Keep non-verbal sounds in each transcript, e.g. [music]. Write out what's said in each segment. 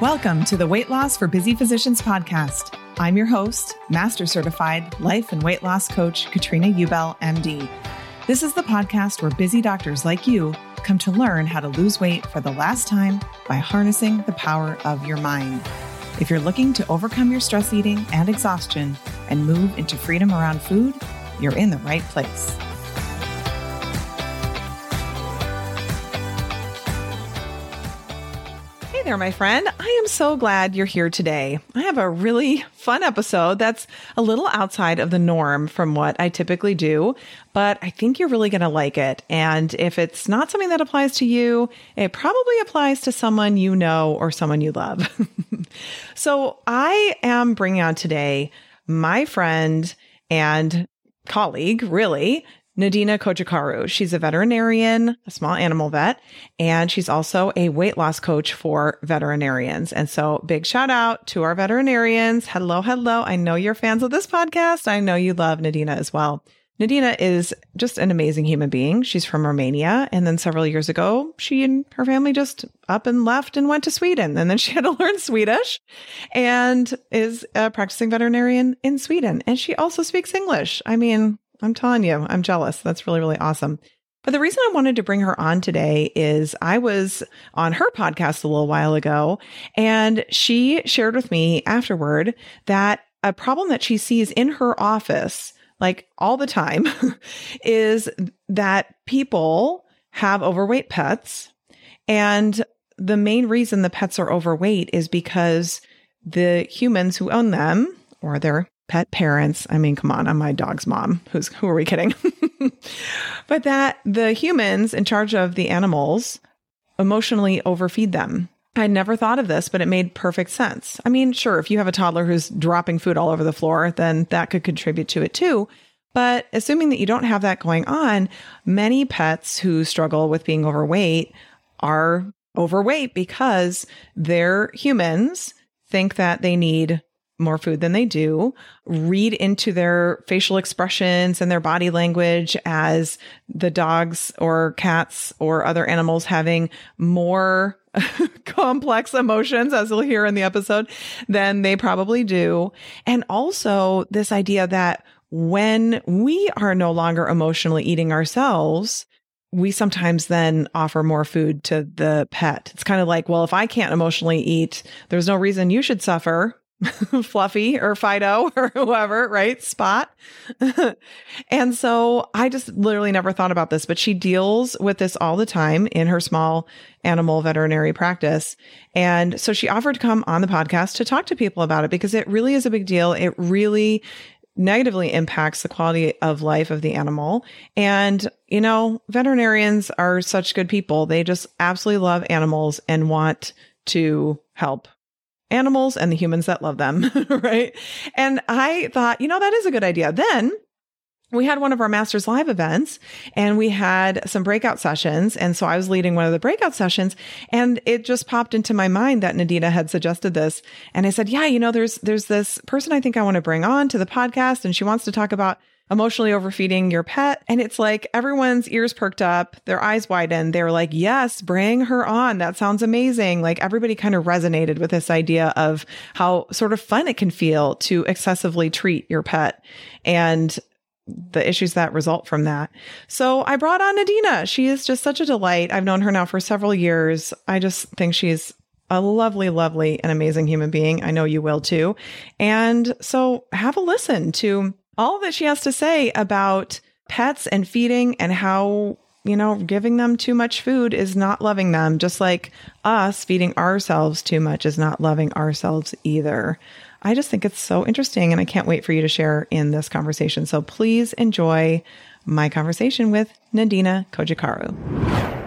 Welcome to the Weight Loss for Busy Physicians podcast. I'm your host, Master Certified Life and Weight Loss Coach Katrina Ubel, MD. This is the podcast where busy doctors like you come to learn how to lose weight for the last time by harnessing the power of your mind. If you're looking to overcome your stress eating and exhaustion and move into freedom around food, you're in the right place. There, my friend. I am so glad you're here today. I have a really fun episode that's a little outside of the norm from what I typically do, but I think you're really going to like it. And if it's not something that applies to you, it probably applies to someone you know or someone you love. [laughs] so I am bringing on today my friend and colleague, really, Nadina Cojocaru. She's a veterinarian, a small animal vet, and she's also a weight loss coach for veterinarians. And so big shout out to our veterinarians. Hello, hello. I know you're fans of this podcast. I know you love Nadina as well. Nadina is just an amazing human being. She's from Romania. And then several years ago, she and her family just up and left and went to Sweden. And then she [laughs] had to learn Swedish and is a practicing veterinarian in Sweden. And she also speaks English. I mean, I'm telling you, I'm jealous. That's really, really awesome. But the reason I wanted to bring her on today is I was on her podcast a little while ago, and she shared with me afterward that a problem that she sees in her office, like all the time, [laughs] is that people have overweight pets. And the main reason the pets are overweight is because the humans who own them or their pet parents. I mean, come on, I'm my dog's mom. Who's who are we kidding? [laughs] but that the humans in charge of the animals emotionally overfeed them. I never thought of this, but it made perfect sense. I mean, sure, if you have a toddler who's dropping food all over the floor, then that could contribute to it too. But assuming that you don't have that going on, many pets who struggle with being overweight are overweight because their humans think that they need more food than they do, read into their facial expressions and their body language as the dogs or cats or other animals having more [laughs] complex emotions, as you'll hear in the episode, than they probably do. And also this idea that when we are no longer emotionally eating ourselves, we sometimes then offer more food to the pet. It's kind of like, well, if I can't emotionally eat, there's no reason you should suffer [laughs] Fluffy or Fido [laughs] or whoever, right? Spot. [laughs] and so I just literally never thought about this, but she deals with this all the time in her small animal veterinary practice. And so she offered to come on the podcast to talk to people about it because it really is a big deal. It really negatively impacts the quality of life of the animal. And, you know, veterinarians are such good people. They just absolutely love animals and want to help animals and the humans that love them. [laughs] right. And I thought, you know, that is a good idea. Then we had one of our Masters Live events and we had some breakout sessions. And so I was leading one of the breakout sessions and it just popped into my mind that Nadina had suggested this. And I said, yeah, you know, there's, there's this person I think I want to bring on to the podcast and she wants to talk about emotionally overfeeding your pet. And it's like everyone's ears perked up, their eyes widened. They were like, yes, bring her on. That sounds amazing. Like everybody kind of resonated with this idea of how sort of fun it can feel to excessively treat your pet. And the issues that result from that. So I brought on Nadina. She is just such a delight. I've known her now for several years. I just think she's a lovely, lovely, and amazing human being. I know you will too. And so have a listen to all that she has to say about pets and feeding and how, you know, giving them too much food is not loving them, just like us feeding ourselves too much is not loving ourselves either. I just think it's so interesting and I can't wait for you to share in this conversation. So please enjoy my conversation with Nadina Cojocaru.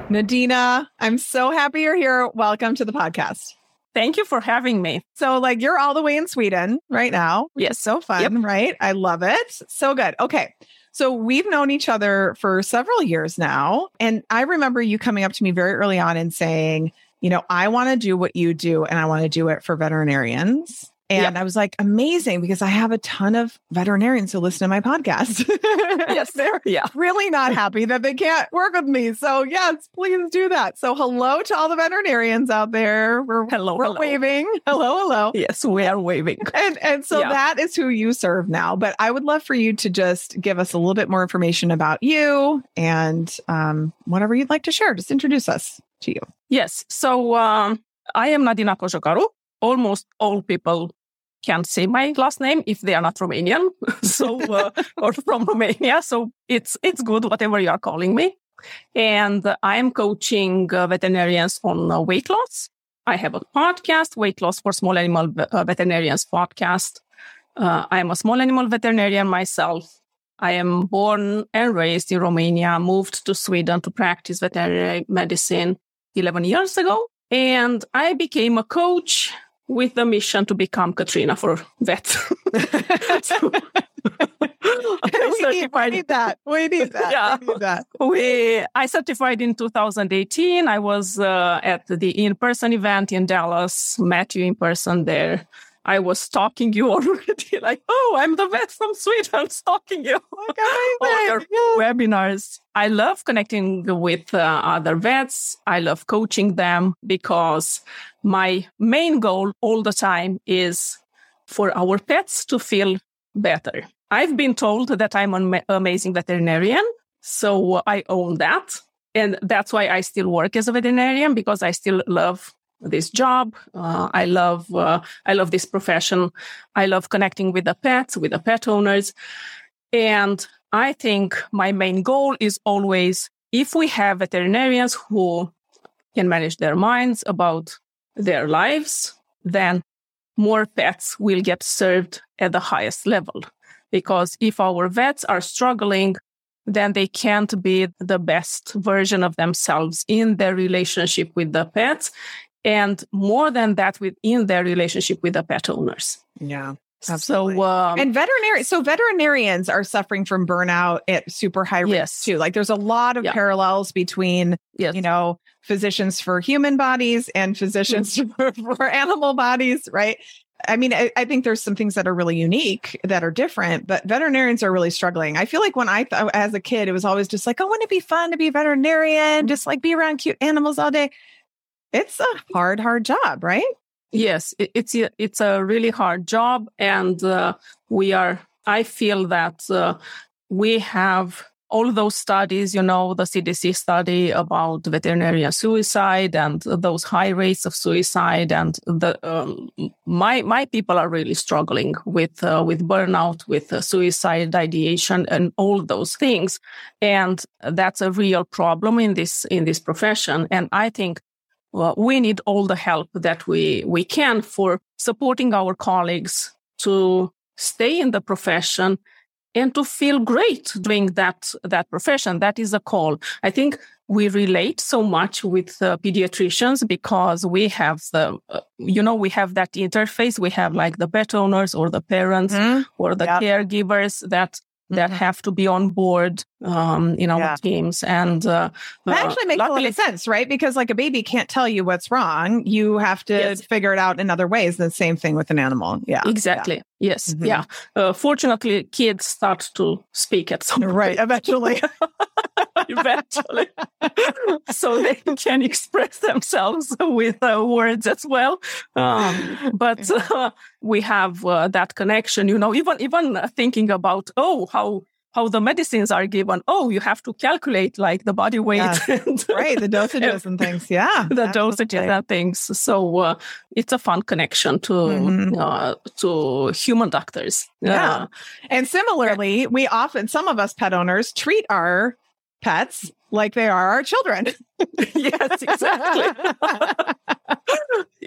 Nadina, I'm so happy you're here. Welcome to the podcast. Thank you for having me. So, like, you're all the way in Sweden right mm-hmm. now. Yes. So fun, yep. right? I love it. So good. Okay. So, we've known each other for several years now. And I remember you coming up to me very early on and saying, you know, I want to do what you do and I want to do it for veterinarians. And yep. I was like, amazing, because I have a ton of veterinarians who listen to my podcast. [laughs] yes, they're yeah. really not happy that they can't work with me. So, yes, please do that. So, hello to all the veterinarians out there. We're, hello, we're hello. waving. [laughs] Hello, hello. Yes, we are waving. [laughs] And, and so yeah. that is who you serve now. But I would love for you to just give us a little bit more information about you and um, whatever you'd like to share. Just introduce us to you. Yes. So, um, I am Nadina Cojocaru almost all people can't say my last name if they are not Romanian, [laughs] so uh, or from Romania. So it's it's good whatever you are calling me. And I am coaching uh, veterinarians on uh, weight loss. I have a podcast, Weight Loss for Small Animal uh, Veterinarians podcast. Uh, I am a small animal veterinarian myself. I am born and raised in Romania, moved to Sweden to practice veterinary medicine 11 years ago. And I became a coach with the mission to become Katrina for vet. [laughs] so, [laughs] we, need, we, need, that. We need that. Yeah. We, need that. we I certified in 2018. I was uh, at the in-person event in Dallas, met you in person there. I was stalking you [laughs] already, like, oh, I'm the vet from Sweden stalking you. [laughs] All your webinars. I love connecting with uh, other vets. I love coaching them because my main goal all the time is for our pets to feel better. I've been told that I'm an amazing veterinarian, so I own that. And that's why I still work as a veterinarian because I still love this job. Uh, I love uh, I love this profession. I love connecting with the pets, with the pet owners, and I think my main goal is always if we have veterinarians who can manage their minds about their lives, then more pets will get served at the highest level. Because if our vets are struggling, then they can't be the best version of themselves in their relationship with the pets. And more than that, within their relationship with the pet owners. Yeah. Absolutely. So, um, and veterinary, so veterinarians are suffering from burnout at super high risk yes. too. Like there's a lot of yeah. parallels between, yes. you know, physicians for human bodies and physicians mm-hmm. for, [laughs] for, animal bodies, right? I mean, I, I, think there's some things that are really unique that are different, but veterinarians are really struggling. I feel like when I, th- as a kid, it was always just like, oh, wouldn't it be fun to be a veterinarian? Just like be around cute animals all day. It's a hard, hard job, right? Yes, it, it's a, it's a really hard job, and uh, we are. I feel that uh, we have all those studies, you know, the CDC study about veterinarian suicide and those high rates of suicide, and the um, my my people are really struggling with uh, with burnout, with uh, suicide ideation, and all those things, and that's a real problem in this in this profession. And I think well, we need all the help that we we can for supporting our colleagues to stay in the profession and to feel great doing that that profession that is a call i think we relate so much with uh, pediatricians because we have the uh, you know we have that interface we have like the pet owners or the parents mm-hmm. or the yep. caregivers that that mm-hmm. have to be on board um, in our yeah. teams. And uh, that actually makes luckily, a lot of sense, right? Because like a baby can't tell you what's wrong. You have to yes. figure it out in other ways. The same thing with an animal. Yeah. Exactly. Yeah. Yes. Mm-hmm. Yeah. Uh, fortunately, kids start to speak at some point. Right. Eventually. [laughs] eventually. [laughs] so they can express themselves with uh, words as well. Um, but uh, we have uh, that connection, you know, even, even thinking about, oh, how how the medicines are given. Oh, you have to calculate like the body weight, [laughs] right? The dosages and things. Yeah, [laughs] the dosages and things. So uh, it's a fun connection to mm-hmm. uh, to human doctors. Yeah, uh, and similarly, we often some of us pet owners treat our pets like they are our children. [laughs] yes, exactly.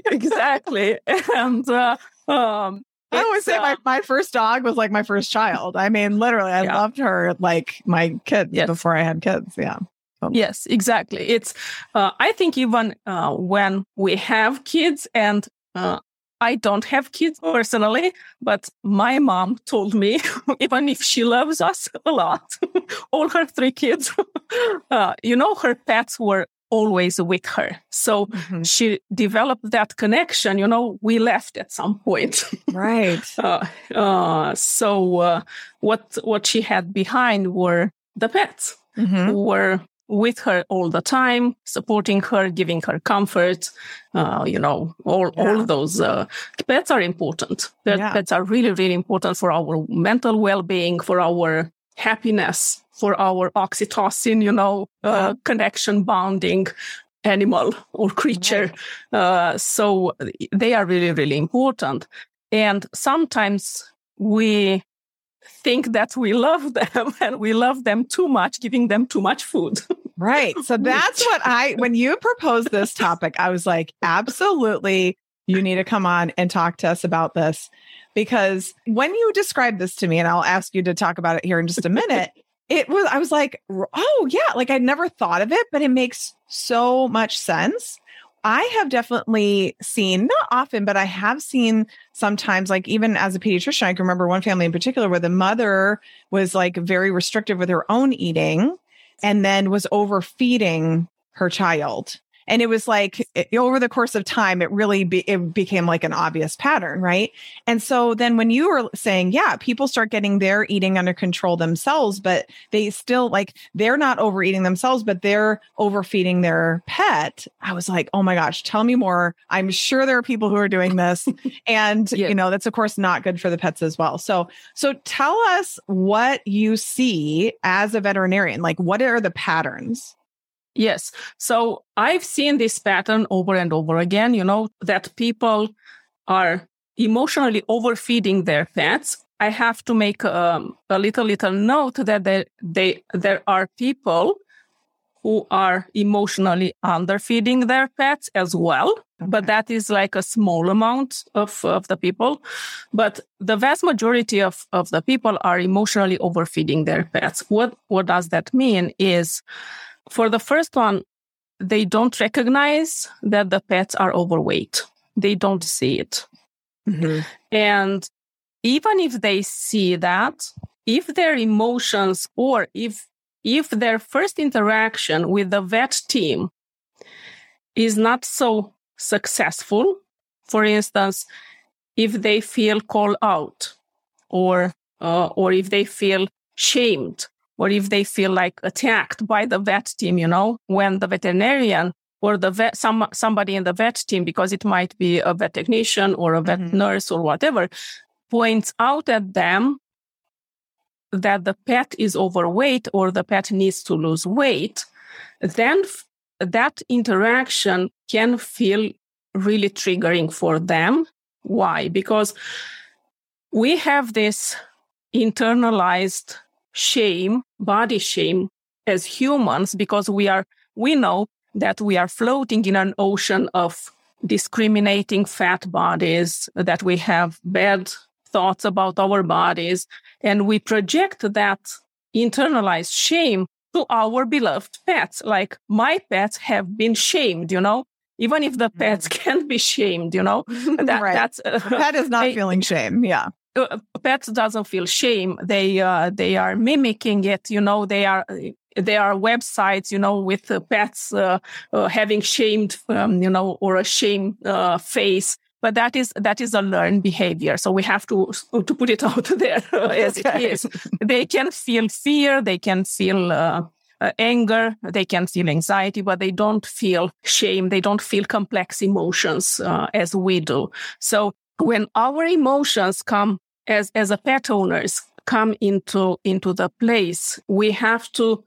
exactly. And uh, um, I always say uh, my, my first dog was like my first child. I mean, literally, I yeah. loved her like my kids yes. before I had kids. Yeah. Yes, exactly. It's, uh, I think even uh, when we have kids and uh, I don't have kids personally, but my mom told me, [laughs] even if she loves us a lot, [laughs] all her three kids, [laughs] uh, you know, her pets were always with her. So mm-hmm. she developed that connection. You know, we left at some point. Right. [laughs] uh, uh, so uh, what what she had behind were the pets mm-hmm. who were with her all the time, supporting her, giving her comfort. Uh, you know, all yeah. all those uh, pets are important. Yeah. Pets are really really important for our mental well being, for our happiness, for our oxytocin. You know, uh, connection bonding animal or creature. Uh, so they are really really important. And sometimes we think that we love them [laughs] and we love them too much, giving them too much food. [laughs] right. So that's what I, when you proposed this topic, I was like, absolutely, you need to come on and talk to us about this. Because when you described this to me, and I'll ask you to talk about it here in just a minute, [laughs] it was, I was like, oh, yeah, like I'd never thought of it, but it makes so much sense. I have definitely seen, not often, but I have seen sometimes, like even as a pediatrician, I can remember one family in particular where the mother was like very restrictive with her own eating and then was overfeeding her child and it was like it, over the course of time it really be, it became like an obvious pattern right? And so then when you were saying yeah people start getting their eating under control themselves but they still like they're not overeating themselves but they're overfeeding their pet i was like oh my gosh tell me more. I'm sure there are people who are doing this. [laughs] And yeah. you know that's of course not good for the pets as well. So so tell us what you see as a veterinarian. Like what are the patterns Yes. So I've seen this pattern over and over again, you know, that people are emotionally overfeeding their pets. I have to make um, a little, little note that they, they, there are people who are emotionally underfeeding their pets as well. Okay. But that is like a small amount of, of the people. But the vast majority of, of the people are emotionally overfeeding their pets. What, what does that mean is for the first one, they don't recognize that the pets are overweight. They don't see it. Mm-hmm. And even if they see that, if their emotions or if if their first interaction with the vet team is not so successful, for instance, if they feel called out or uh, or if they feel shamed or if they feel like attacked by the vet team, you know, when the veterinarian or the vet, some, somebody in the vet team, because it might be a vet technician or a vet mm-hmm. nurse or whatever, points out at them that the pet is overweight or the pet needs to lose weight, then f- that interaction can feel really triggering for them. Why? Because we have this internalized shame, body shame as humans because we are, we know that we are floating in an ocean of discriminating fat bodies, that we have bad thoughts about our bodies, and we project that internalized shame to our beloved pets. Like my pets have been shamed, you know, even if the pets [laughs] can't be shamed, you know, [laughs] that, right. that's uh, pet is not feeling shame. Yeah. Uh, pets doesn't feel shame. They uh, they are mimicking it. You know, they are there are websites, you know, with uh, pets uh, uh, having shamed, um, you know, or a shame uh, face. But that is that is a learned behavior. So we have to to put it [laughs] out there as it is. [laughs] They can feel fear. They can feel. Uh, uh, anger, they can feel anxiety, but they don't feel shame. They don't feel complex emotions as we do. So when our emotions come as as a pet owners come into into the place, we have to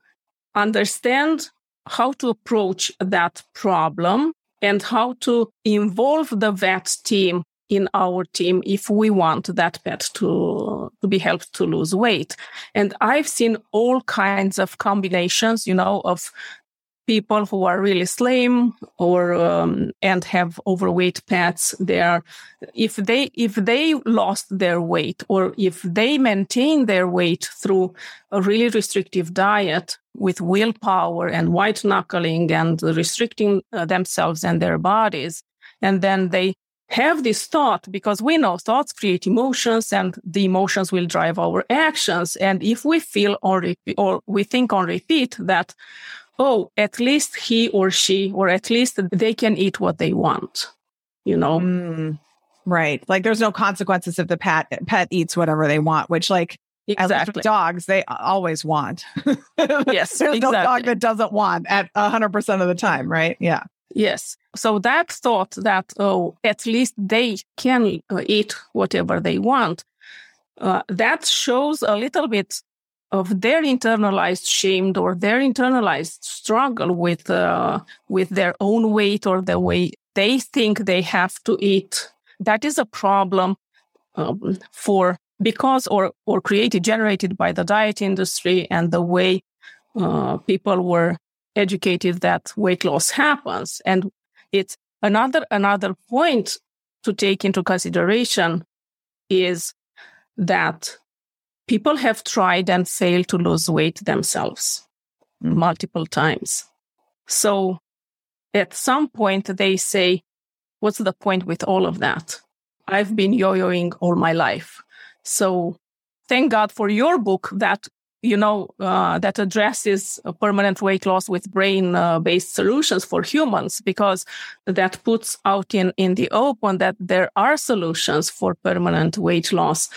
understand how to approach that problem and how to involve the vet team in our team if we want that pet to, to be helped to lose weight. And I've seen all kinds of combinations, you know, of people who are really slim or um, and have overweight pets they are if they if they lost their weight or if they maintain their weight through a really restrictive diet with willpower and white knuckling and restricting uh, themselves and their bodies and then they have this thought because we know thoughts create emotions and the emotions will drive our actions. And if we feel on repeat or we think on repeat that oh, at least he or she, or at least they can eat what they want, you know? Mm, right. Like there's no consequences if the pet pet eats whatever they want, which like exactly dogs, they always want. [laughs] yes. there's exactly. no dog that doesn't want at hundred percent of the time. Right. Yeah. Yes. So that thought that, oh, at least they can uh, eat whatever they want, uh, that shows a little bit of their internalized shame or their internalized struggle with uh, with their own weight or the way they think they have to eat. That is a problem um, for because or or created generated by the diet industry and the way uh, people were educated that weight loss happens. And it's another another point to take into consideration is that people have tried and failed to lose weight themselves mm. multiple times. So at some point, they say, What's the point with all of that? I've been yo yoing all my life. So thank God for your book that you know uh, that addresses permanent weight loss with brain uh, based solutions for humans because that puts out in in the open that there are solutions for permanent weight loss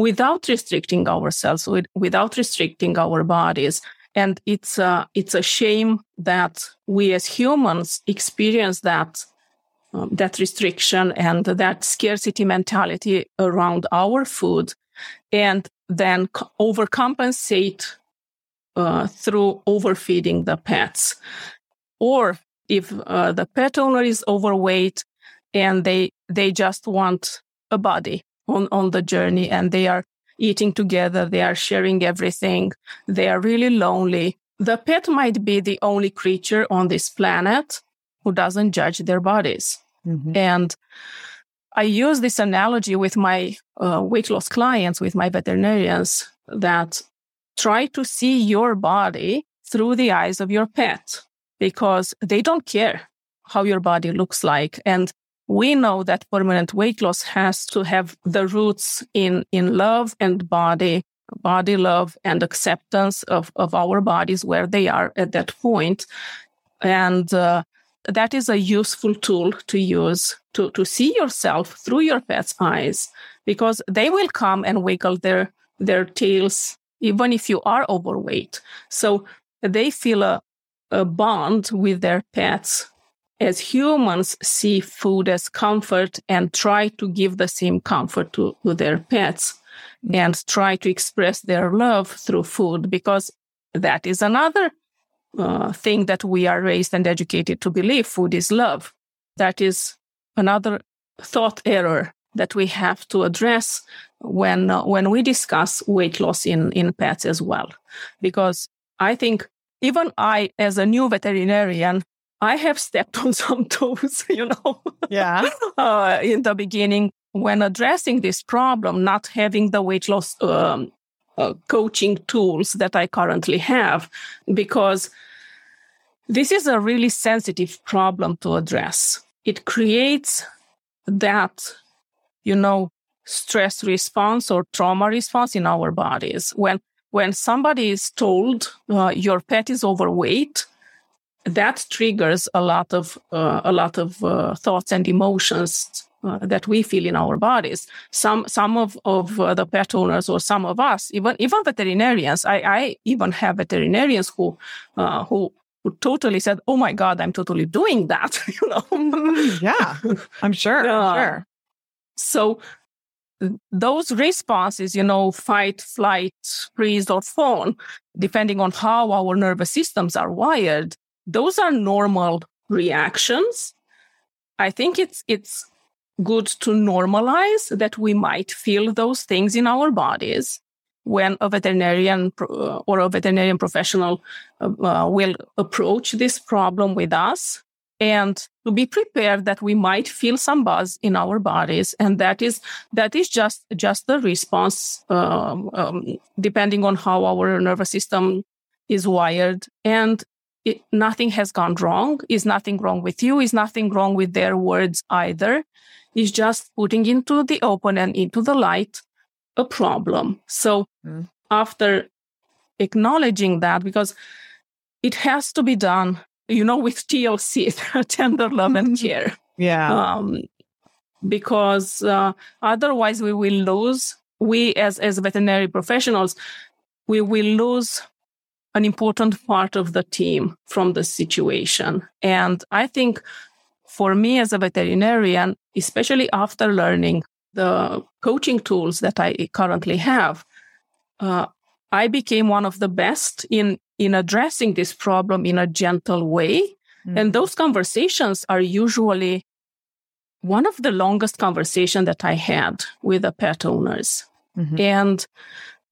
without restricting ourselves, with, without restricting our bodies. And it's a, it's a shame that we as humans experience that um, that restriction and that scarcity mentality around our food, and then overcompensate uh, through overfeeding the pets. Or if uh, the pet owner is overweight and they they just want a body on, on the journey and they are eating together. They are sharing everything. They are really lonely. The pet might be the only creature on this planet who doesn't judge their bodies. Mm-hmm. And I use this analogy with my uh, weight loss clients, with my veterinarians, that try to see your body through the eyes of your pet because they don't care how your body looks like. And we know that permanent weight loss has to have the roots in, in love and body, body love and acceptance of, of our bodies where they are at that point. And uh, that is a useful tool to use to, to see yourself through your pet's eyes because they will come and wiggle their, their tails even if you are overweight. So they feel a, a bond with their pets as humans see food as comfort and try to give the same comfort to, to their pets. and try to express their love through food because that is another uh, thing that we are raised and educated to believe food is love. That is another thought error that we have to address when uh, when we discuss weight loss in in pets as well because i think even i as a new veterinarian i have stepped on some [laughs] toes you know? Yeah. [laughs] Uh, in the beginning when addressing this problem not having the weight loss um, uh, coaching tools that i currently have because this is a really sensitive problem to address. It creates that you know, stress response or trauma response in our bodies. When when somebody is told uh, your pet is overweight, that triggers a lot of uh, a lot of uh, thoughts and emotions uh, that we feel in our bodies. Some some of of uh, the pet owners or some of us, even even veterinarians. I, I even have veterinarians who uh, who who totally said, "Oh my God, I'm totally doing that." [laughs] you know? yeah, I'm [laughs] sure. Sure. So those responses, you know, fight, flight, freeze, or fawn, depending on how our nervous systems are wired, those are normal reactions. I think it's it's good to normalize that we might feel those things in our bodies when a veterinarian or a veterinarian professional uh, uh, will approach this problem with us and to be prepared that we might feel some buzz in our bodies and that is that is just just the response um, um, depending on how our nervous system is wired and it, nothing has gone wrong is nothing wrong with you is nothing wrong with their words either is just putting into the open and into the light a problem so mm. after acknowledging that because it has to be done you know, with [laughs] TLC, [laughs] tender love and care. Yeah. Um, because uh, otherwise we will lose, we as, as veterinary professionals, we will lose an important part of the team from the situation. And I think for me as a veterinarian, especially after learning the coaching tools that I currently have, uh, I became one of the best in in addressing this problem in a gentle way. Mm-hmm. And those conversations are usually one of the longest conversation that I had with the pet owners. Mm-hmm. And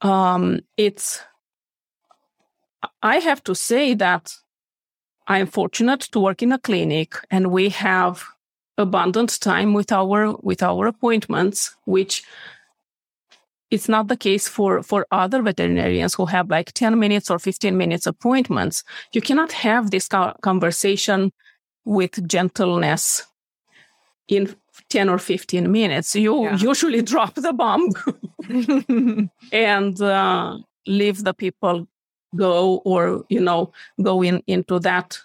um, it's, I have to say that I'm fortunate to work in a clinic and we have abundant time with our, with our appointments, which it's not the case for, for other veterinarians who have like 10 minutes or 15 minutes appointments. You cannot have this conversation with gentleness in 10 or 15 minutes. You yeah. usually [laughs] drop the bomb [laughs] and uh, leave the people go or, you know, go in into that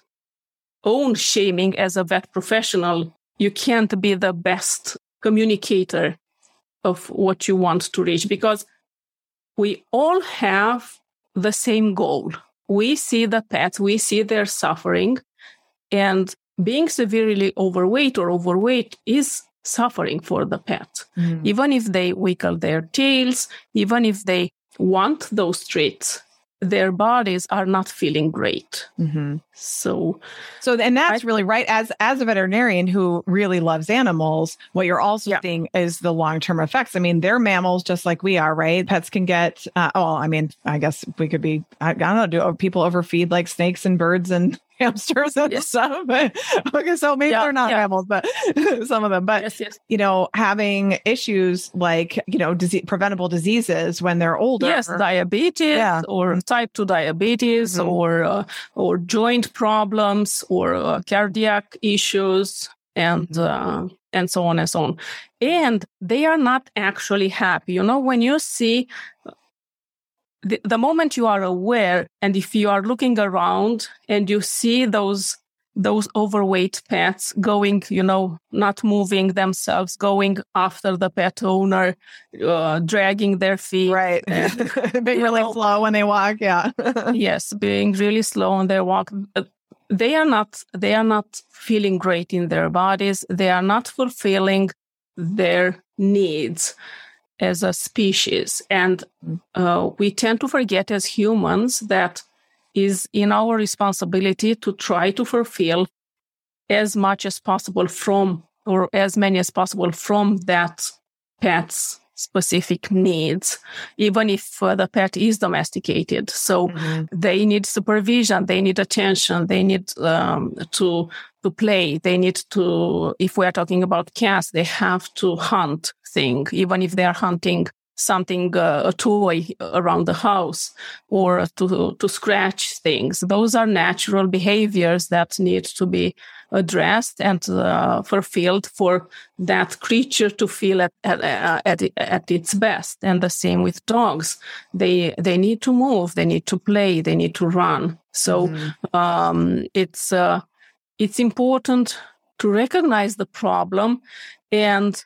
own shaming as a vet professional. You can't be the best communicator of what you want to reach because we all have the same goal. We see the pets, we see their suffering, and being severely overweight or overweight is suffering for the pet. Mm. Even if they wiggle their tails, even if they want those treats, their bodies are not feeling great. Mm-hmm. So, so, and that's I, really right. As as a veterinarian who really loves animals, what you're also yeah. seeing is the long term effects. I mean, they're mammals just like we are, right? Pets can get. Uh, oh, I mean, I guess we could be. I, I don't know. Do people overfeed like snakes and birds and hamsters and yes. stuff. But, okay, so maybe yeah, they're not yeah. mammals, but [laughs] some of them. But yes, yes. you know, having issues like you know, disease, preventable diseases when they're older. Yes, diabetes yeah. or type two diabetes mm-hmm. or uh, or joint problems or uh, cardiac issues and mm-hmm. uh, and so on and so on. And they are not actually happy. You know, when you see the, the moment you are aware and if you are looking around and you see those those overweight pets going, you know, not moving themselves, going after the pet owner, uh, dragging their feet. Right. [laughs] [laughs] being really know, slow when they walk. Yeah. [laughs] yes. Being really slow on their walk. They are not, they are not feeling great in their bodies. They are not fulfilling their needs. As a species. And uh, we tend to forget as humans that is in our responsibility to try to fulfill as much as possible from or as many as possible from that pet's specific needs, even if uh, the pet is domesticated. So mm-hmm. they need supervision, they need attention, they need um, to to play, they need to. If we are talking about cats, they have to hunt thing, even if they are hunting something uh, a toy around the house or to to scratch things those are natural behaviors that need to be addressed and uh, fulfilled for that creature to feel at, at, at, at its best and the same with dogs they they need to move they need to play they need to run so mm-hmm. um, it's uh, it's important to recognize the problem and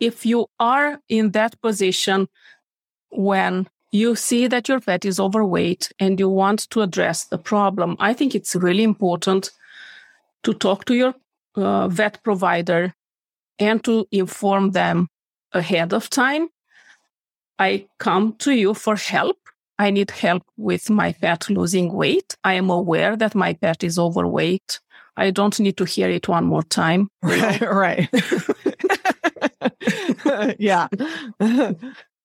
if you are in that position when you see that your pet is overweight and you want to address the problem, I think it's really important to talk to your uh, vet provider and to inform them ahead of time. I come to you for help. I need help with my pet losing weight. I am aware that my pet is overweight. I don't need to hear it one more time. Right. [laughs] right. [laughs] yeah. [laughs] but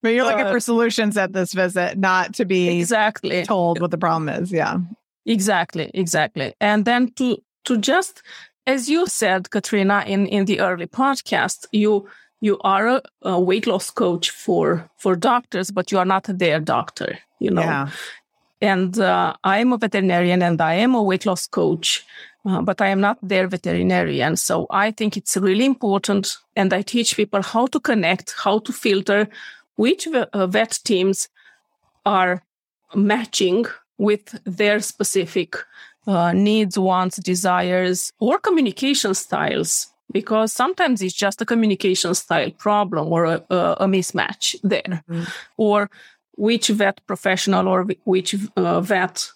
you're looking uh, for solutions at this visit, not to be exactly told what the problem is. Yeah. Exactly. Exactly. And then to to just as you said, Katrina, in, in the early podcast, you you are a, a weight loss coach for for doctors, but you are not their doctor, you know. Yeah. And uh, I am a veterinarian and I am a weight loss coach. Uh, but I am not their veterinarian. So I think it's really important. And I teach people how to connect, how to filter which uh, vet teams are matching with their specific uh, needs, wants, desires, or communication styles. Because sometimes it's just a communication style problem or a, a mismatch there, mm-hmm. or which vet professional or which uh, vet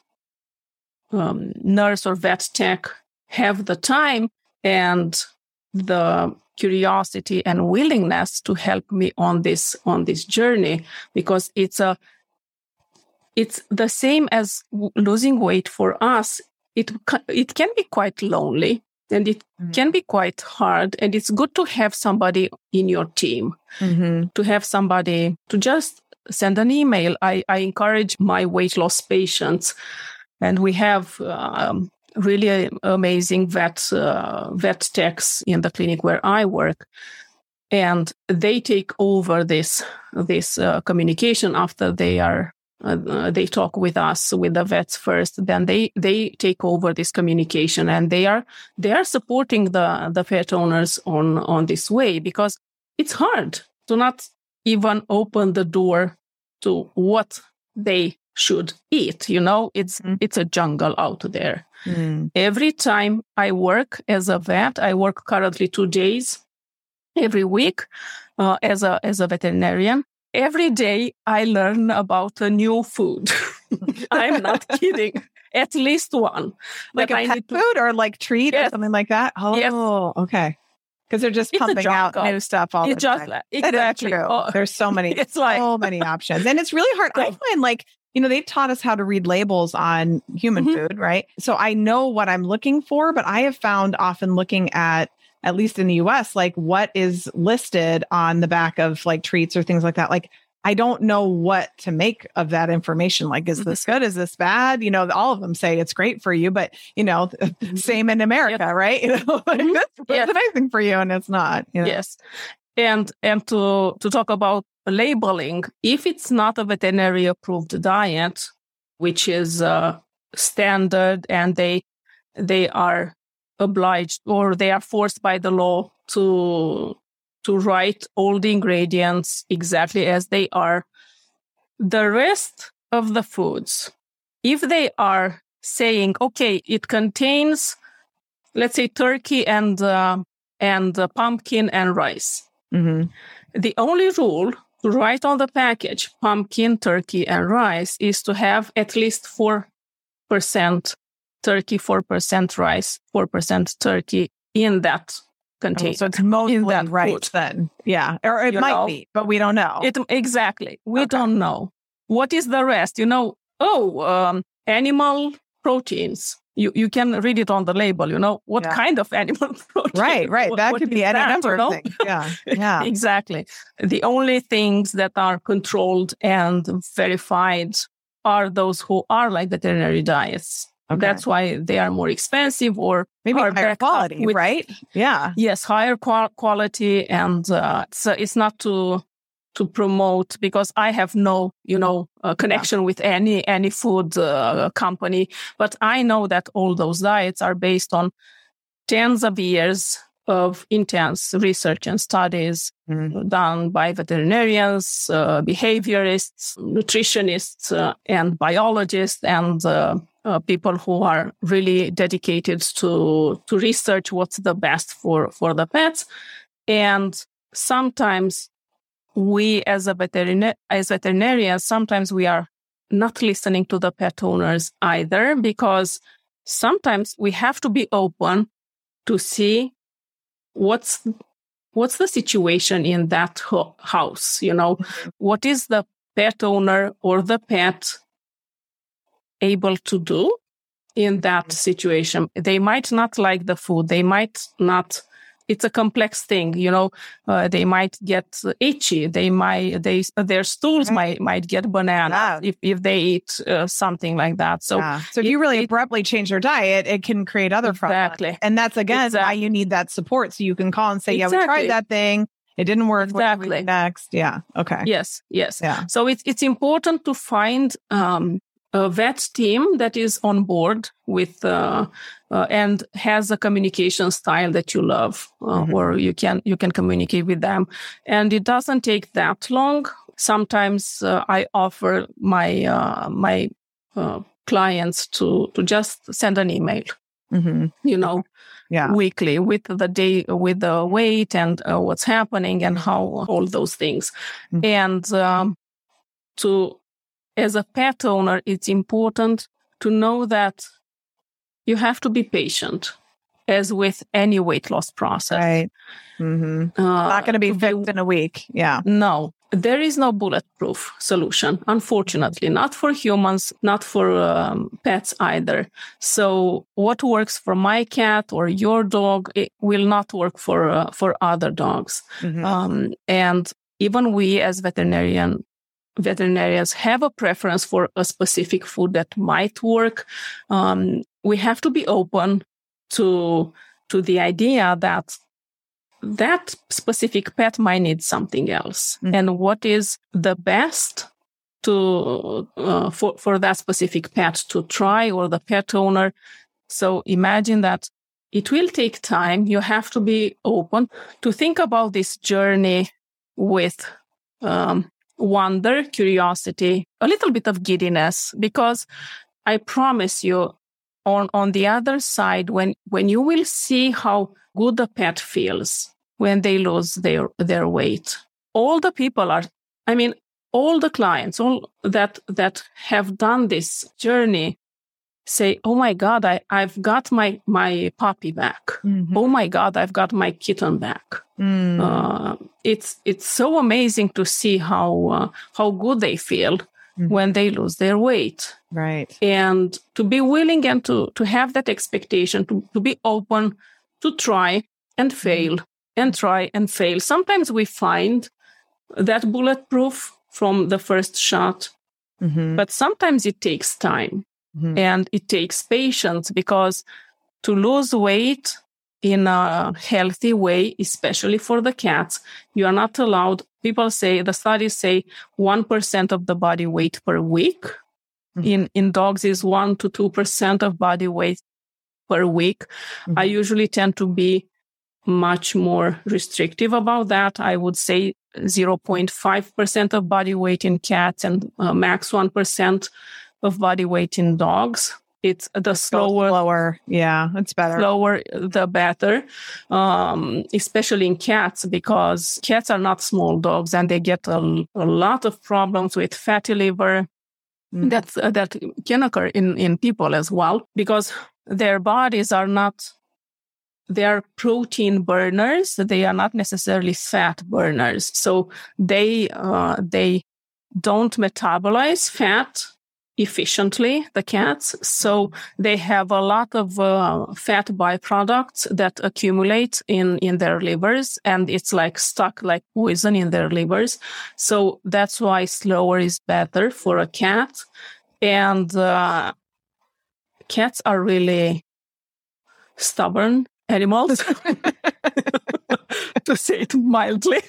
um, nurse or vet tech have the time and the curiosity and willingness to help me on this on this journey because it's a it's the same as losing weight for us it it can be quite lonely and it mm-hmm. can be quite hard and it's good to have somebody in your team mm-hmm. to have somebody to just send an email i, I encourage my weight loss patients and we have um, really amazing vet uh, vet techs in the clinic where I work, and they take over this this uh, communication after they are uh, they talk with us with the vets first then they they take over this communication and they are they are supporting the the pet owners on on this way because it's hard to not even open the door to what they should eat you know it's mm. it's a jungle out there mm. every time i work as a vet i work currently two days every week uh, as a as a veterinarian every day i learn about a new food [laughs] i'm not kidding at least one like a pet to... food or like treat yes. or something like that oh yes. okay because they're just it's pumping out new stuff all it's the just, time. Exactly. Oh. There's so many, [laughs] it's like so many options, and it's really hard. I find like you know, they've taught us how to read labels on human mm-hmm. food, right? So I know what I'm looking for, but I have found often looking at, at least in the US, like what is listed on the back of like treats or things like that. Like, I don't know what to make of that information. Like, is this mm-hmm. good? Is this bad? You know, all of them say it's great for you, but you know, [laughs] mm-hmm. same in America, yep. right? [laughs] You know, like, mm-hmm. that's, that's a nice thing for you, and it's not. You know? Yes, and and to to talk about labeling, if it's not a veterinary approved diet, which is uh, standard and they they are obliged or they are forced by the law to to write all the ingredients exactly as they are the rest of the foods if they are saying okay it contains let's say turkey and uh, and uh, pumpkin and rice mm-hmm. the only rule to write on the package pumpkin, turkey, and rice is to have at least 4% turkey, 4% rice, 4% turkey in that contained. So it's mostly in that right food. then. Yeah. Or it You might know? be, but we don't know. It exactly. We Okay. don't know what is the rest. You know, oh, um, animal proteins. You you can read it on the label. You know what Yeah. kind of [laughs] animal protein? right, right. What- that what could be any number you of things. Yeah. Yeah. [laughs] exactly. The only things that are controlled and verified are those who are like veterinary diets. Okay. That's why they are more expensive or Maybe higher quality, with- right? Yeah. yes higher qual- quality and uh, it's, uh, it's not to to promote because i have no you know uh, connection with any any food uh, company but i know that all those diets are based on tens of years of intense research and studies Mhm. done by veterinarians uh, behaviorists nutritionists uh, and biologists and uh, people who are really dedicated to to research what's the best for for the pets. And sometimes we as a veterina- as veterinarians sometimes we are not listening to the pet owners either because sometimes we have to be open to see what's what's the situation in that ho- house you know? What is the pet owner or the pet able to do in that situation they might not like the food they might not it's a complex thing you know uh, they might get itchy they might they their stools Right. might might get banana if, if they eat uh, something like that so yeah. So if it- you really it- abruptly change your diet, it can create other problems. Exactly. And that's again why you need that support. So you can call and say, Yeah, we tried that thing. It didn't work. What we Exactly. next. Yeah. Okay. yes yes Yeah. So it's it's important to find um, a vet team that is on board with uh, uh, and has a communication style that you love, uh, Mhm. or you can you can communicate with them, and it doesn't take that long. Sometimes uh, I offer my uh, my uh, clients to to just send an email, hmm you know, Yeah. weekly with the day with the weight and uh, what's happening and how all those things Mhm. and um, to as a pet owner it's important to know that you have to be patient as with any weight loss process Right. hmm uh, Not going to be fixed in a week. Yeah. no, there is no bulletproof solution, unfortunately, not for humans, not for um, pets either. So, what works for my cat or your dog it will not work for uh, for other dogs. Mhm. Um, and even we as veterinarian veterinarians have a preference for a specific food that might work. Um, we have to be open to to the idea that that specific pet might need something else, Mhm. and what is the best to uh, for for that specific pet to try or the pet owner. So imagine that it will take time. You have to be open to think about this journey with um, wonder, curiosity, a little bit of giddiness, because I promise you, on on the other side, when when you will see how good the pet feels when they lose their their weight, all the people are. I mean, all the clients, all that that have done this journey, say, "Oh my God, I I've got my my puppy back." Mhm. Oh my God, I've got my kitten back Mm. uh, it's it's so amazing to see how uh, how good they feel Mhm. when they lose their weight right. and to be willing and to to have that expectation to, to be open to try and fail and try and fail sometimes we find that bulletproof from the first shot hmm but sometimes it takes time Mhm. and it takes patience because to lose weight in a healthy way, especially for the cats, you are not allowed. People say the studies say 1% of the body weight per week. Mhm. In, in dogs is 1 to 2% of body weight per week. I Mhm. usually tend to be much more restrictive about that. I would say 0.5% of body weight in cats and uh, max 1% of body weight in dogs. It's the slower, slower. Yeah. It's better. slower, the better, um, especially in cats, because cats are not small dogs and they get a, a lot of problems with fatty liver, Mm. that's uh, that can occur in in people as well because their bodies are not they are protein burners. They are not necessarily fat burners. So they, uh, they don't metabolize fat efficiently, the cats. So they have a lot of uh, fat byproducts that accumulate in, in their livers and it's like stuck like poison in their livers. So that's why slower is better for a cat. And, uh, cats are really stubborn animals, [laughs] [laughs] to say it mildly.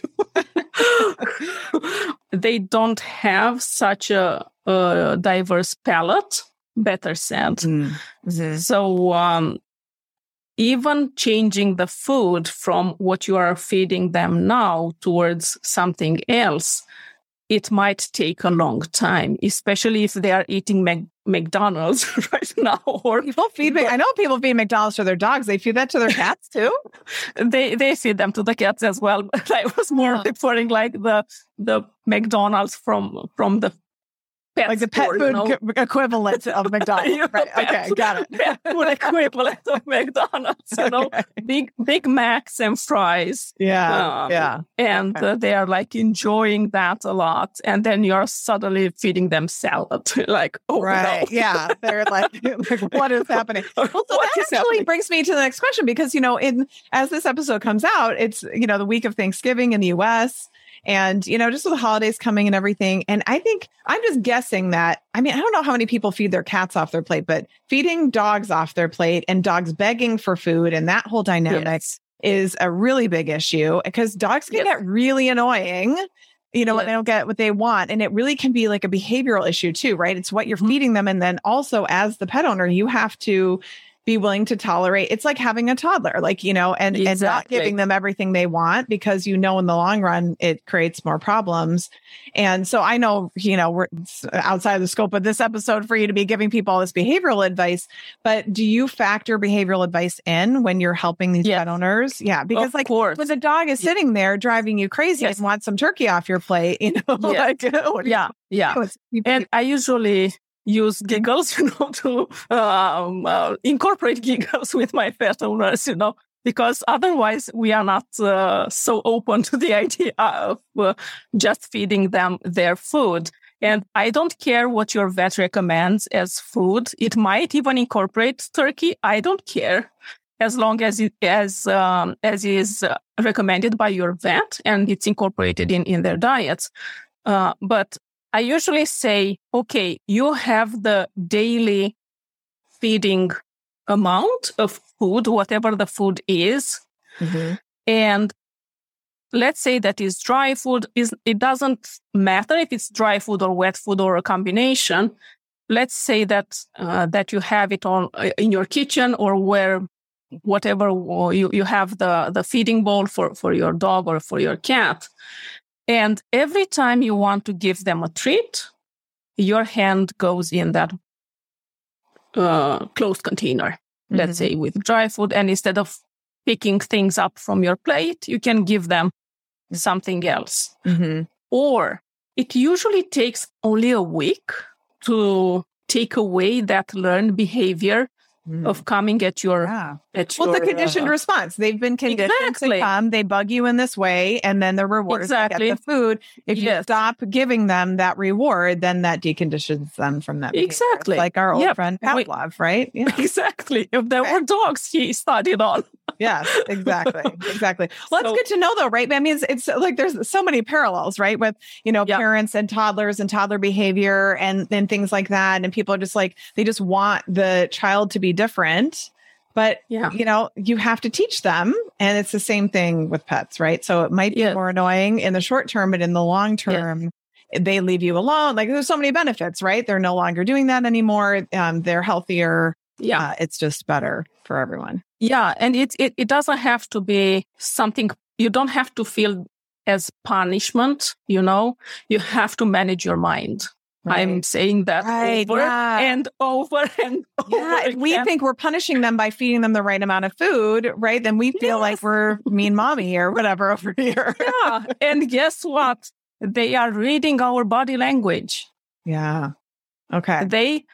they don't have such a, a diverse palate, better said. Mm-hmm. So, um, even changing the food from what you are feeding them now towards something else, it might take a long time, especially if they are eating Mac- McDonald's [laughs] right now. Or people feed. I know people feed McDonald's to their dogs. They feed that to their [laughs] cats too. they they feed them to the cats as well. But [laughs] I was more referring like the the McDonald's from from the pet like the pet food equivalent of McDonald's. right. Okay, got it. Pet food equivalent of McDonald's. You know, big Big Macs and fries. Yeah, um, yeah. And okay. uh, they are like enjoying that a lot, and then you're suddenly feeding them salad. [laughs] like, oh right, no. yeah. They're like, [laughs] like, what is happening? [laughs] Well, so what that actually happening? brings me to the next question because you know, in as this episode comes out, it's you know the week of Thanksgiving in the U.S and you know just with the holidays coming and everything and i think i'm just guessing that i mean i don't know how many people feed their cats off their plate but feeding dogs off their plate and dogs begging for food and that whole dynamic yes. is a really big issue because dogs can get really annoying you know, when they don't get what they want. And it really can be like a behavioral issue too, right? It's what you're mm-hmm. feeding them. And then also as the pet owner, you have to be willing to tolerate it's like having a toddler like you know and exactly. and not giving them everything they want because you know in the long run it creates more problems and so i know you know we're outside of the scope of this episode for you to be giving people all this behavioral advice but do you factor behavioral advice in when you're helping these yes. pet owners yeah because of like course. when the dog is sitting there driving you crazy yes. and wants some turkey off your plate [laughs] you know yes. like [laughs] yeah yeah and i usually use giggles, [laughs] you know, to um, uh, incorporate giggles with my pet owners, you know, because otherwise we are not uh, so open [laughs] to the idea of uh, just feeding them their food. And I don't care what your vet recommends as food. It might even incorporate turkey. I don't care as long as it as um, as is recommended by your vet and it's incorporated in in their diets. Uh, but I usually say, okay, you have the daily feeding amount of food, whatever the food is. Mm-hmm. And let's say that is dry food is it doesn't matter if it's dry food or wet food or a combination let's say that uh, that you have it on uh, in your kitchen or where whatever you, you have the the feeding bowl for for your dog or for your cat and every time you want to give them a treat, your hand goes in that uh, closed container, mm-hmm. let's say with dry food. And instead of picking things up from your plate, you can give them something else. Mm-hmm. Or it usually takes only a week to take away that learned behavior mm. of coming at your yeah. Well your, the conditioned uh, response they've been conditioned exactly. to come they bug you in this way and then the reward exactly. the food if yes. you stop giving them that reward then that deconditions them from that behavior. exactly like our old yep. friend Pavlov right yeah. [laughs] exactly if there were dogs he studied on yes exactly exactly [laughs] well so, that's good to know though right i mean it's, it's, like there's so many parallels right with you know yep. parents and toddlers and toddler behavior and and things like that and people are just like they just want the child to be different but yeah. you know you have to teach them and it's the same thing with pets right? So it might be yeah. more annoying in the short term but in the long term yeah. they leave you alone. Like there's so many benefits right? They're no longer doing that anymore. Um, they're healthier. Yeah. Uh, it's just better for everyone. Yeah and it, it it doesn't have to be something you don't have to feel as punishment you know? You have to manage your mind Right. I'm saying that right, over yeah. and over [laughs] and over. Yeah, if we think we're punishing them by feeding them the right amount of food, right? Then we feel yes. like we're mean mommy or whatever [laughs] over here. yeah. And guess what? They are reading our body language. Yeah. Okay. They,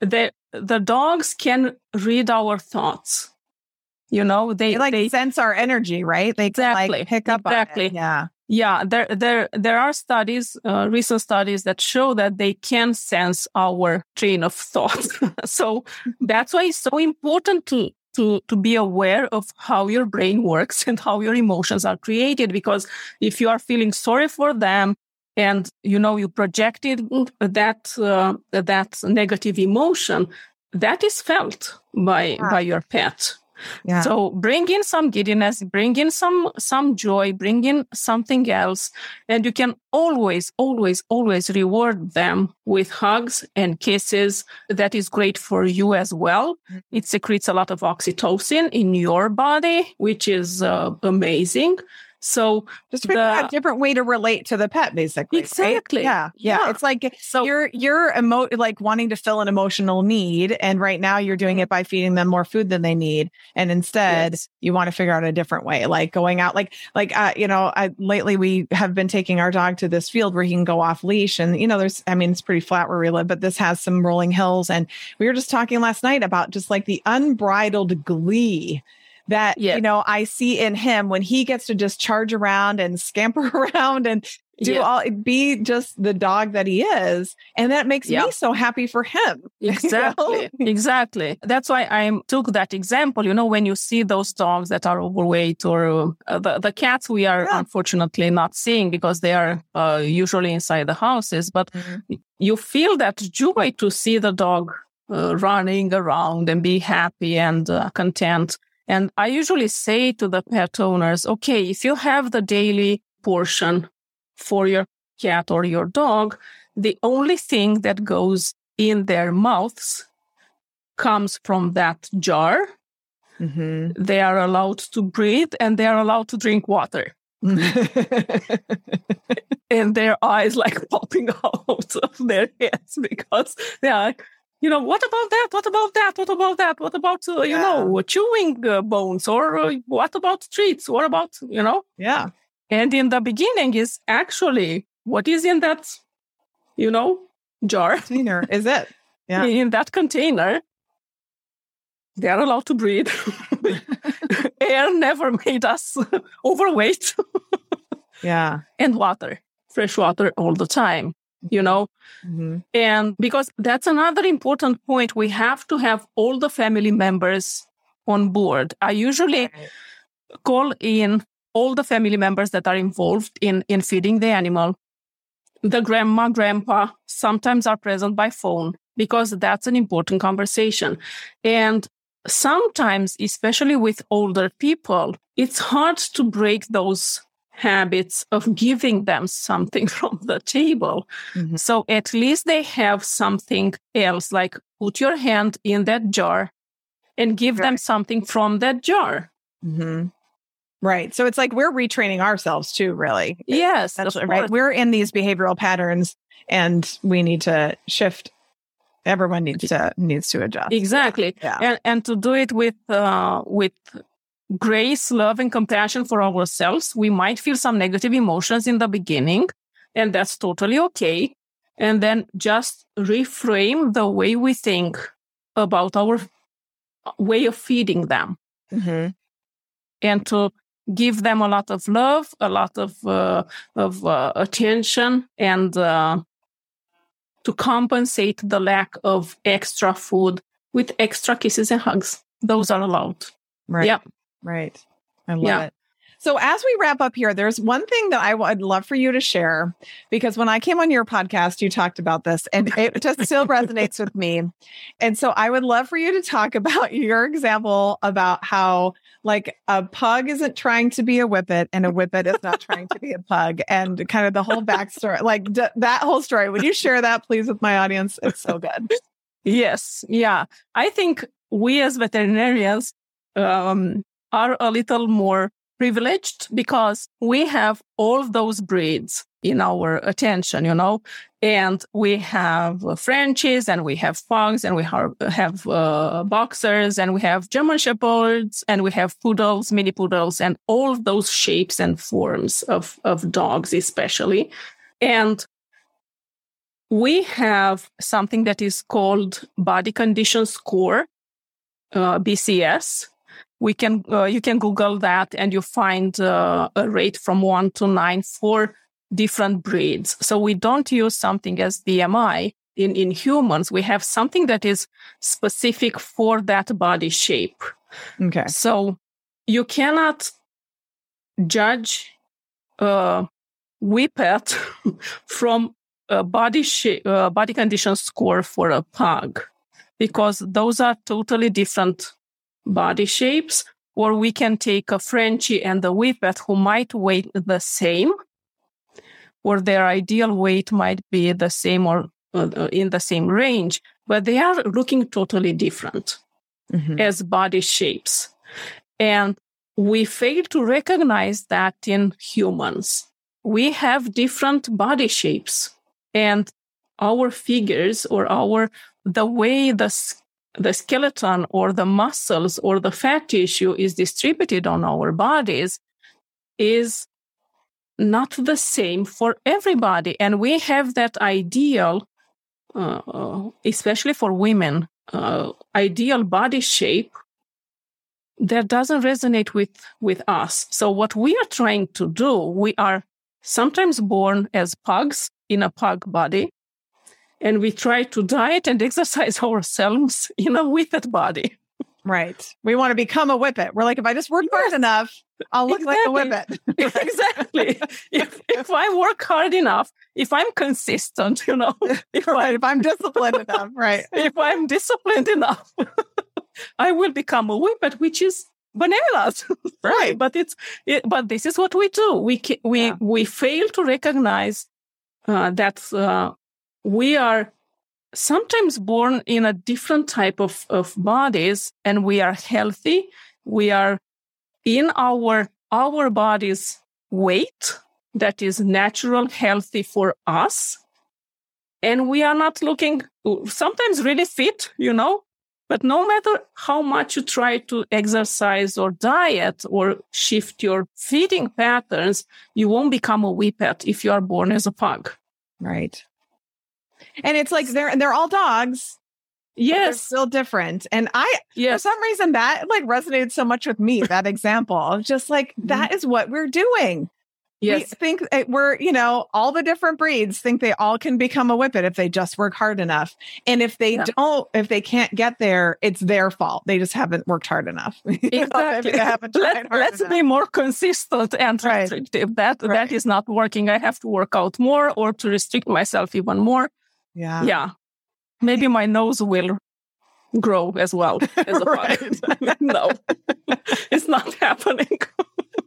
the the dogs can read our thoughts. You know, they, they like they, sense our energy, right? They exactly like pick up exactly. Yeah. Yeah, there there there are studies, uh, recent studies that show that they can sense our train of thought. [laughs] so that's why it's so important to to to be aware of how your brain works and how your emotions are created. Because if you are feeling sorry for them and you know you projected that uh, that negative emotion, that is felt by by your pet. Yeah. So bring in some giddiness, bring in some some joy, bring in something else, and you can always, always, always reward them with hugs and kisses. That is great for you as well. Mm-hmm. It secretes a lot of oxytocin in your body, which is uh, amazing. So just the, a different way to relate to the pet, basically. Exactly. Right? Yeah, yeah, yeah. It's like so you're you're emo- like wanting to fill an emotional need, and right now you're doing it by feeding them more food than they need, and instead yes. you want to figure out a different way, like going out, like like uh, you know, I, lately we have been taking our dog to this field where he can go off leash, and you know, there's I mean, it's pretty flat where we live, but this has some rolling hills, and we were just talking last night about just like the unbridled glee that yeah. you know I see in him when he gets to just charge around and scamper [laughs] around and do yeah. all be just the dog that he is and that makes yeah. me so happy for him [laughs] exactly you know? exactly that's why i took that example you know when you see those dogs that are overweight or uh, the, the cats we are yeah. unfortunately not seeing because they are uh, usually inside the houses but mm-hmm. you feel that joy to see the dog uh, running around and be happy and uh, content and I usually say to the pet owners, okay, if you have the daily portion for your cat or your dog, the only thing that goes in their mouths comes from that jar. Mm-hmm. They are allowed to breathe and they are allowed to drink water. [laughs] and their eyes like popping [laughs] out of their heads because they are you know, what about that? What about that? What about that? What about, uh, you yeah. know, chewing uh, bones? Or uh, what about treats? What about, you know? Yeah. And in the beginning is actually what is in that, you know, jar. Container is it? [laughs] Yeah. In that container, they are allowed to breathe. [laughs] Air never made us [laughs] overweight. yeah. And water, fresh water all the time you know? Mm-hmm. and because that's another important point we have to have all the family members on board. I usually call in all the family members that are involved in in feeding the animal. The grandma grandpa sometimes are present by phone because that's an important conversation. And sometimes especially with older people it's hard to break those habits of giving them something [laughs] from the table. Mm-hmm. So at least they have something else, like put your hand in that jar and give right. them something from that jar. Mm-hmm. Right. So it's like we're retraining ourselves too, really. Yes. That's right. We're in these behavioral patterns and we need to shift. Everyone needs to needs to adjust. Exactly. Yeah. And and to do it with uh with grace, love, and compassion for ourselves. We might feel some negative emotions in the beginning, and that's totally okay. And then just reframe the way we think about our way of feeding them. Mm-hmm. And to give them a lot of love, a lot of uh, of uh, attention, and uh, to compensate the lack of extra food with extra kisses and hugs. Those are allowed. Right. Yeah. Right. I love yeah. it. So, as we wrap up here, there's one thing that I would love for you to share because when I came on your podcast, you talked about this and it just still resonates with me. And so, I would love for you to talk [laughs] about your example about how, like, a pug isn't trying to be a whippet and a whippet is not trying to be a pug, and kind of the whole backstory, like d- that whole story. Would you share that, please, with my audience? It's so good. Yes. Yeah. I think we as veterinarians, um, are a little more privileged because we have all those breeds in our attention, you know, and we have uh, Frenchies and we have Pugs and we have, have uh, Boxers and we have German Shepherds and we have Poodles, mini Poodles and all those shapes and forms of, of dogs, especially. And we have something that is called body condition score, uh, BCS, we can uh, you can google that and you find uh, a rate from 1 to 9 for different breeds. So we don't use something as bmi in in humans we have something that is specific for that body shape. Okay. So you cannot judge a whippet [laughs] from a body shape uh, body condition score for a pug because those are totally different body shapes. Or we can take a Frenchie and a Whippet who might weigh the same, or their ideal weight might be the same or uh, in the same range, but they are looking totally different mm-hmm. as body shapes. And we fail to recognize that in humans. We have different body shapes and our figures or our the way the the skeleton or the muscles or the fat tissue is distributed on our bodies is not the same for everybody. And we have that ideal, uh, especially for women, uh, ideal body shape that doesn't resonate with, with us. So what we are trying to do, we are sometimes born as pugs in a pug body and we try to diet and [laughs] exercise ourselves in a whippet body. Right. We want to become a whippet. We're like, if I just work yes. hard enough, I'll look exactly. like a whippet. [laughs] [laughs] exactly. If, if I work hard enough, if I'm consistent, you know, if, right, I, if I'm disciplined enough, right. If I'm disciplined enough, I will become a whippet, which is bananas. right. But it's, it, but this is what we do. We, we, yeah. we fail to recognize uh, that uh, we are sometimes born in a different type of, of bodies and we are healthy. We are in our, our body's weight that is natural, healthy for us. And we are not looking sometimes really fit, you know, but no matter how much you try to exercise or diet or shift your feeding patterns, you won't become a whippet if you are born as a pug. Right. And it's like they're they're all dogs. Yes. still different. And I yes. for some reason that like resonated so much with me, that example of just like mm-hmm. that is what we're doing. Yes. We think we're, you know, all the different breeds think they all can become a whippet if they just work hard enough. And if they yeah. don't, if they can't get there, it's their fault. They just haven't worked hard enough. [laughs] Exactly. Let, us be more consistent and right. restrictive. That right. that is not working. I have to work out more or to restrict myself even more. Yeah. Yeah. Maybe my nose will grow as well [laughs] as [laughs] no, it's not [laughs] happening.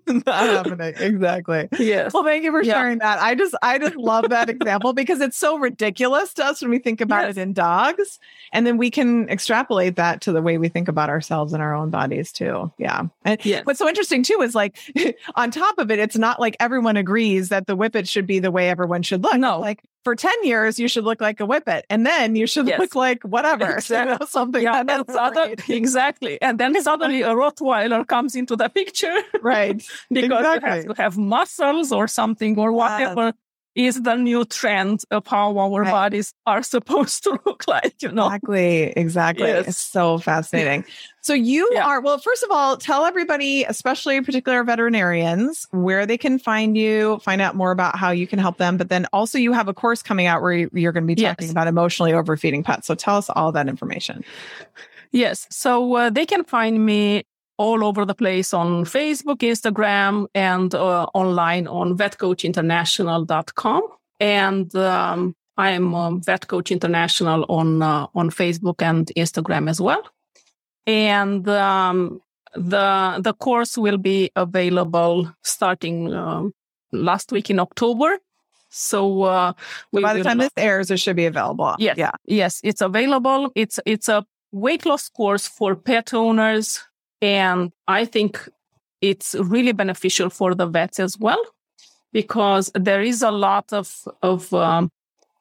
not happening. Exactly. Yes. Well, thank you for sharing that. I just, I just love that example because it's so ridiculous to us when we think about yes. it in dogs. And then we can extrapolate that to the way we think about ourselves and our own bodies too. Yeah. And yes. what's so interesting too is like, on top of it, it's not like everyone agrees that the whippet should be the way everyone should look. No. Like for 10 years, you should look like a whippet. And then you should yes. look like whatever. Exactly. [laughs] You know, something. Yeah, and other, [laughs] exactly. And then [laughs] suddenly a Rottweiler comes into the picture. Right. because exactly. you have to have muscles or something or whatever is the new trend of how our right. bodies are [laughs] supposed to look like, you know. Exactly. Exactly. Yes. It's so fascinating. [laughs] so you yeah. are well, first of all, tell everybody, especially particular veterinarians, where they can find you, find out more about how you can help them. But then also you have a course coming out where you're going to be talking yes. about emotionally overfeeding pets. So tell us all that information. Yes. So uh, they can find me all over the place on Facebook, Instagram, and uh, online on vetcoachinternational.com. And um, I'm um, Vet Coach International on uh, on Facebook and Instagram as well. And um, the the course will be available starting um, last week in October. So uh, by the time this airs, it should be available. Yes, yeah, yes, it's available. It's it's a weight loss course for pet owners and I think it's really beneficial for the vets as well, because there is a lot of, of um,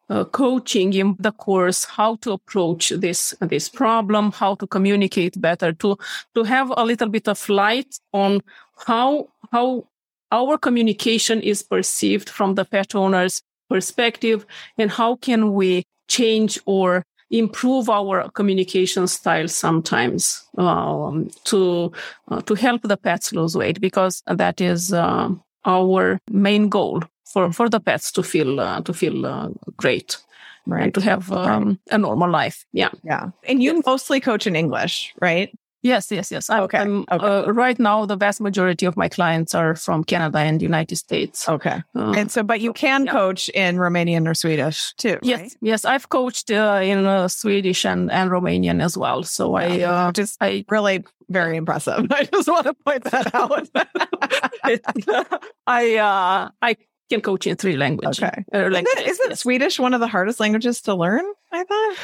uh, coaching in the course, how to approach this, this problem, how to communicate better, to, to have a little bit of light on how, how our communication is perceived from the pet owner's perspective and how can we change or improve our communication style sometimes um, to uh, to help the pets lose weight because that is uh, our main goal for for the pets to feel uh, to feel uh, great Right. and to have um, Right. a normal life. Yeah. Yeah. And you mostly coach in English, right? Yes. Yes. Yes. I'm, Okay, I'm, okay. Uh, right now, the vast majority of my clients are from Canada and United States. Okay. Uh, And so, but you can Yeah. coach in Romanian or Swedish too, Yes, right? yes, I've coached uh, in uh, Swedish and, and Romanian as well. So I, uh, Which I, really [laughs] very impressive. [laughs] I just want to point that out. [laughs] I, uh, I can coach in three languages. Okay. Uh, Isn't, languages, isn't yes. Swedish one of the hardest languages to learn? I thought.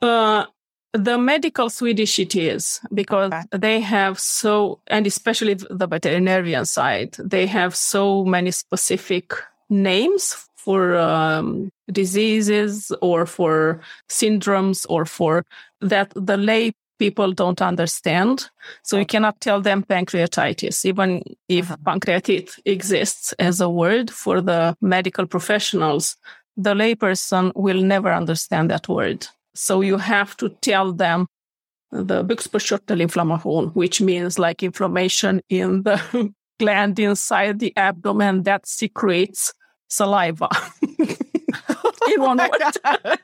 Uh, the medical Swedish it is because they have so, and especially the veterinarian side, they have so many specific names for um, diseases or for syndromes or for that the lay people don't understand. So you cannot tell them pancreatitis, even if Uh-huh. pancreatitis exists as a word for the medical professionals. The layperson will never understand that word. So you have to tell them the bukspyttkörtelinflammation, which means like inflammation in the [laughs] gland inside the abdomen that secretes saliva. [laughs] in one oh word.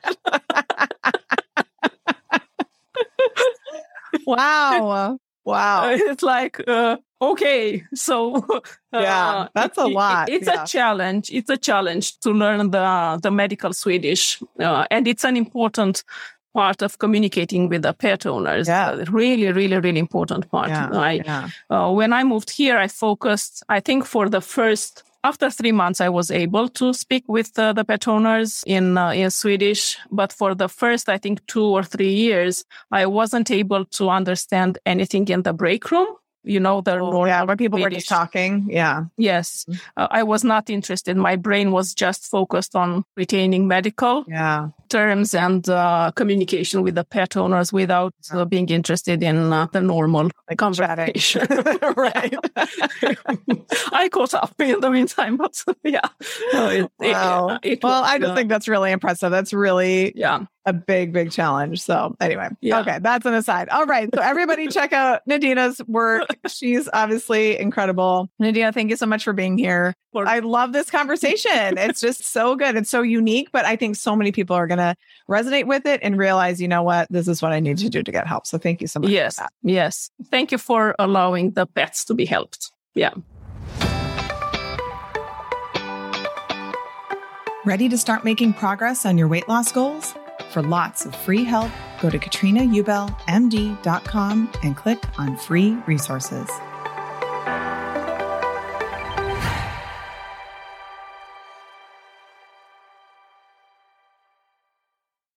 [laughs] wow. Wow. [laughs] it's like uh, okay [laughs] so [laughs] uh, Yeah, that's a it- it- lot, it's yeah. a challenge it's a challenge to learn the the medical swedish uh, and it's an important part of communicating with the pet owners Yeah. Uh, really really really important part Yeah. I, yeah. uh, when I moved here, I focused, I think for the first, after three months, I was able to speak with uh, the pet owners in, uh, in Swedish. But for the first, I think two or three years, I wasn't able to understand anything in the break room. You know, the normal Oh, yeah, where people were just talking. Yeah. Yes. Mm. Uh, I was not interested. My brain was just focused on retaining medical Yeah. terms and uh, communication with the pet owners without uh, being interested in uh, the normal Like conversation. [laughs] [laughs] right. [laughs] I caught up in the meantime, but yeah. No, it- it- Wow. it well, was, I just uh, think that's really impressive. That's really yeah. A big, big challenge. So anyway, Yeah. okay, that's an aside. All right. So everybody [laughs] check out Nadina's work. She's obviously incredible. Nadina, thank you so much for being here. For- I love this conversation. it's just so good. It's so unique, but I think so many people are going to resonate with it and realize, you know what, this is what I need to do to get help. So thank you so much. for Yes. that. Yes. Thank you for allowing the pets to be helped. Yeah. Ready to start making progress on your weight loss goals? For lots of free help, go to katrinaubellmd.com and click on free resources.